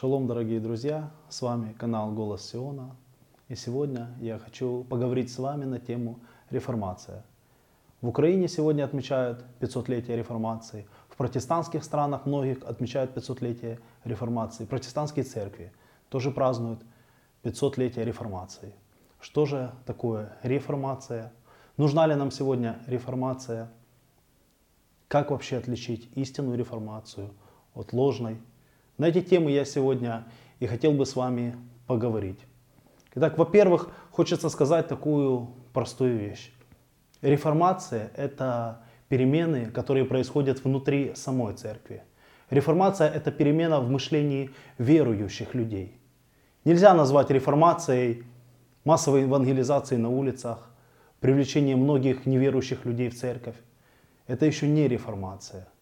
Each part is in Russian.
Шалом, дорогие друзья! С вами канал Голос Сиона. И сегодня я хочу поговорить с вами на тему реформация. В Украине сегодня отмечают 500-летие реформации. В протестантских странах многих отмечают 500-летие реформации. Протестантские церкви тоже празднуют 500-летие реформации. Что же такое реформация? Нужна ли нам сегодня реформация? Как вообще отличить истинную реформацию от ложной? На эти темы я сегодня и хотел бы с вами поговорить. Итак, во-первых, хочется сказать такую простую вещь. Реформация – это перемены, которые происходят внутри самой церкви. Реформация – это перемена в мышлении верующих людей. Нельзя назвать реформацией массовой евангелизации на улицах, привлечение многих неверующих людей в церковь. Это еще не реформация –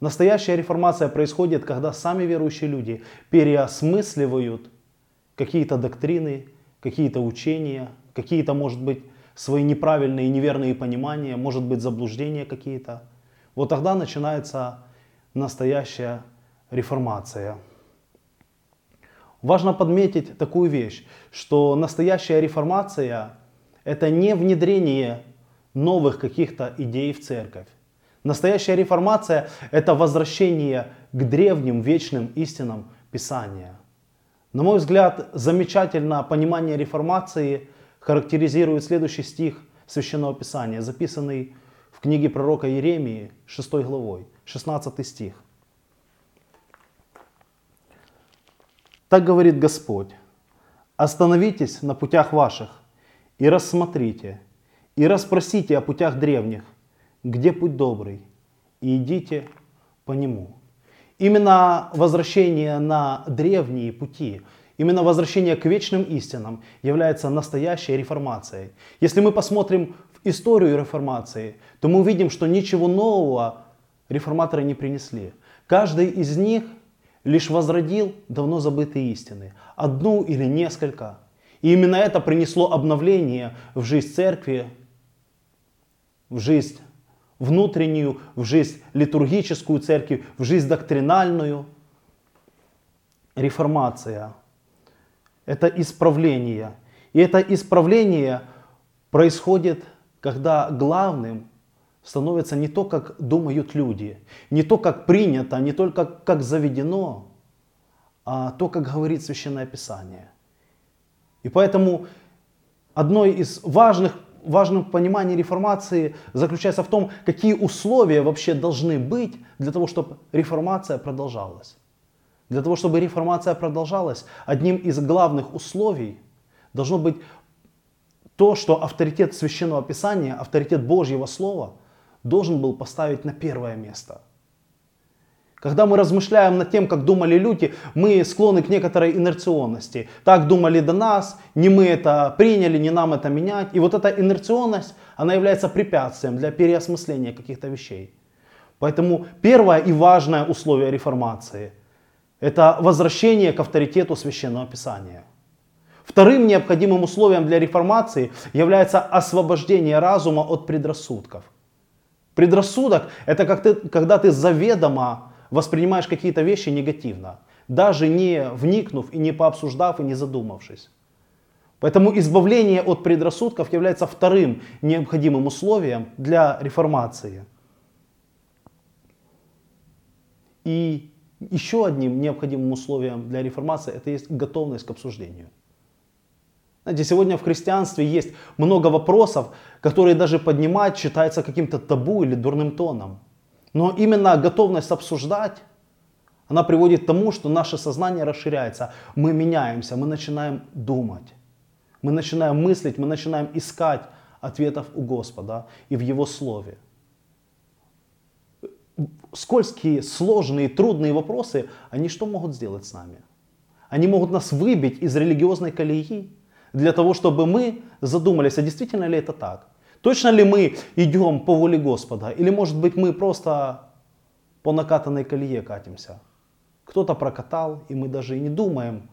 Настоящая реформация происходит, когда сами верующие люди переосмысливают какие-то доктрины, какие-то учения, какие-то, может быть, свои неправильные неверные понимания, может быть, заблуждения какие-то. Вот тогда начинается настоящая реформация. Важно подметить такую вещь, что настоящая реформация – это не внедрение новых каких-то идей в церковь. Настоящая реформация – это возвращение к древним вечным истинам Писания. На мой взгляд, замечательно понимание реформации характеризует следующий стих Священного Писания, записанный в книге пророка Иеремии 6 главой, 16 стих. Так говорит Господь, остановитесь на путях ваших и рассмотрите, и расспросите о путях древних – где путь добрый, и идите по нему. Именно возвращение на древние пути, именно возвращение к вечным истинам является настоящей реформацией. Если мы посмотрим в историю реформации, то мы увидим, что ничего нового реформаторы не принесли. Каждый из них лишь возродил давно забытые истины, одну или несколько. И именно это принесло обновление в жизнь церкви, в жизнь внутреннюю, в жизнь литургическую церкви, в жизнь доктринальную. Реформация – это исправление. И это исправление происходит, когда главным становится не то, как думают люди, не то, как принято, не только как заведено, а то, как говорит Священное Писание. И поэтому одной из важных важном понимании реформации заключается в том, какие условия вообще должны быть для того, чтобы реформация продолжалась. Для того, чтобы реформация продолжалась, одним из главных условий должно быть то, что авторитет Священного Писания, авторитет Божьего Слова должен был поставить на первое место – когда мы размышляем над тем, как думали люди, мы склонны к некоторой инерционности. Так думали до нас, не мы это приняли, не нам это менять. И вот эта инерционность, она является препятствием для переосмысления каких-то вещей. Поэтому первое и важное условие реформации – это возвращение к авторитету Священного Писания. Вторым необходимым условием для реформации является освобождение разума от предрассудков. Предрассудок – это когда ты заведомо воспринимаешь какие-то вещи негативно, даже не вникнув и не пообсуждав и не задумавшись. Поэтому избавление от предрассудков является вторым необходимым условием для реформации. И еще одним необходимым условием для реформации это есть готовность к обсуждению. Знаете, сегодня в христианстве есть много вопросов, которые даже поднимать считается каким-то табу или дурным тоном. Но именно готовность обсуждать, она приводит к тому, что наше сознание расширяется. Мы меняемся, мы начинаем думать. Мы начинаем мыслить, мы начинаем искать ответов у Господа и в Его Слове. Скользкие, сложные, трудные вопросы, они что могут сделать с нами? Они могут нас выбить из религиозной колеи для того, чтобы мы задумались, а действительно ли это так? Точно ли мы идем по воле Господа? Или может быть мы просто по накатанной колее катимся? Кто-то прокатал, и мы даже и не думаем,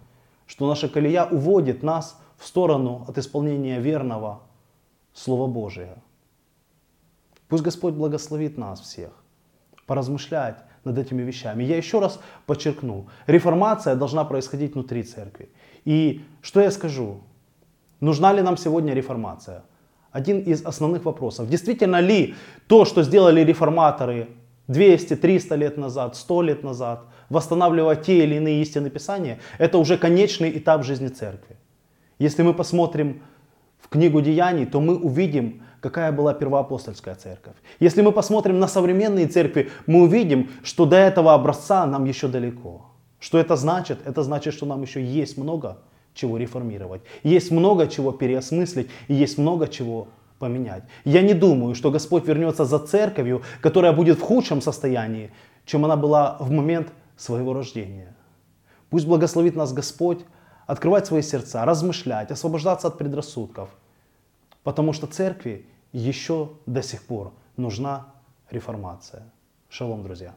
что наша колея уводит нас в сторону от исполнения верного Слова Божия. Пусть Господь благословит нас всех поразмышлять над этими вещами. Я еще раз подчеркну, реформация должна происходить внутри церкви. И что я скажу? Нужна ли нам сегодня реформация? Один из основных вопросов. Действительно ли то, что сделали реформаторы 200, 300 лет назад, 100 лет назад, восстанавливая те или иные истины Писания, это уже конечный этап жизни церкви. Если мы посмотрим в книгу Деяний, то мы увидим, какая была первоапостольская церковь. Если мы посмотрим на современные церкви, мы увидим, что до этого образца нам еще далеко. Что это значит? Это значит, что нам еще есть много чего реформировать, есть много чего переосмыслить и есть много чего поменять. Я не думаю, что Господь вернется за церковью, которая будет в худшем состоянии, чем она была в момент своего рождения. Пусть благословит нас Господь открывать свои сердца, размышлять, освобождаться от предрассудков, потому что церкви еще до сих пор нужна реформация. Шалом, друзья!